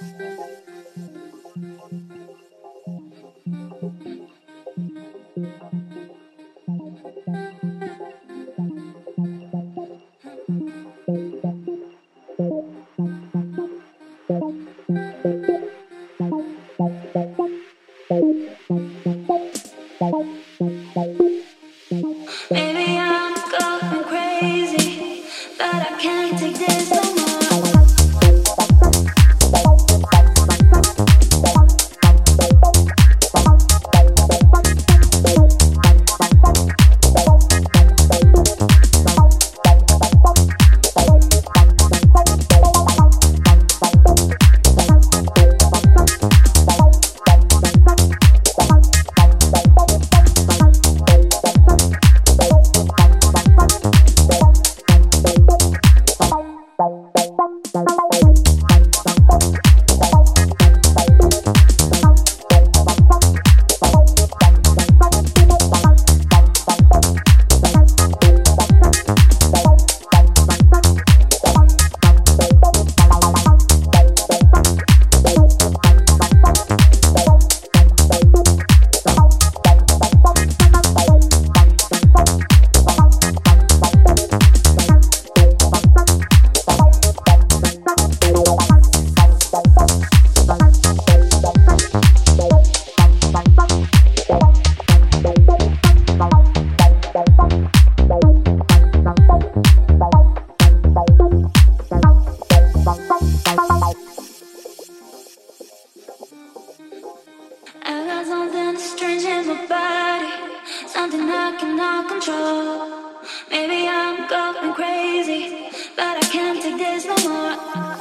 my body, something I cannot control. Maybe I'm going crazy, but I can't take this no more.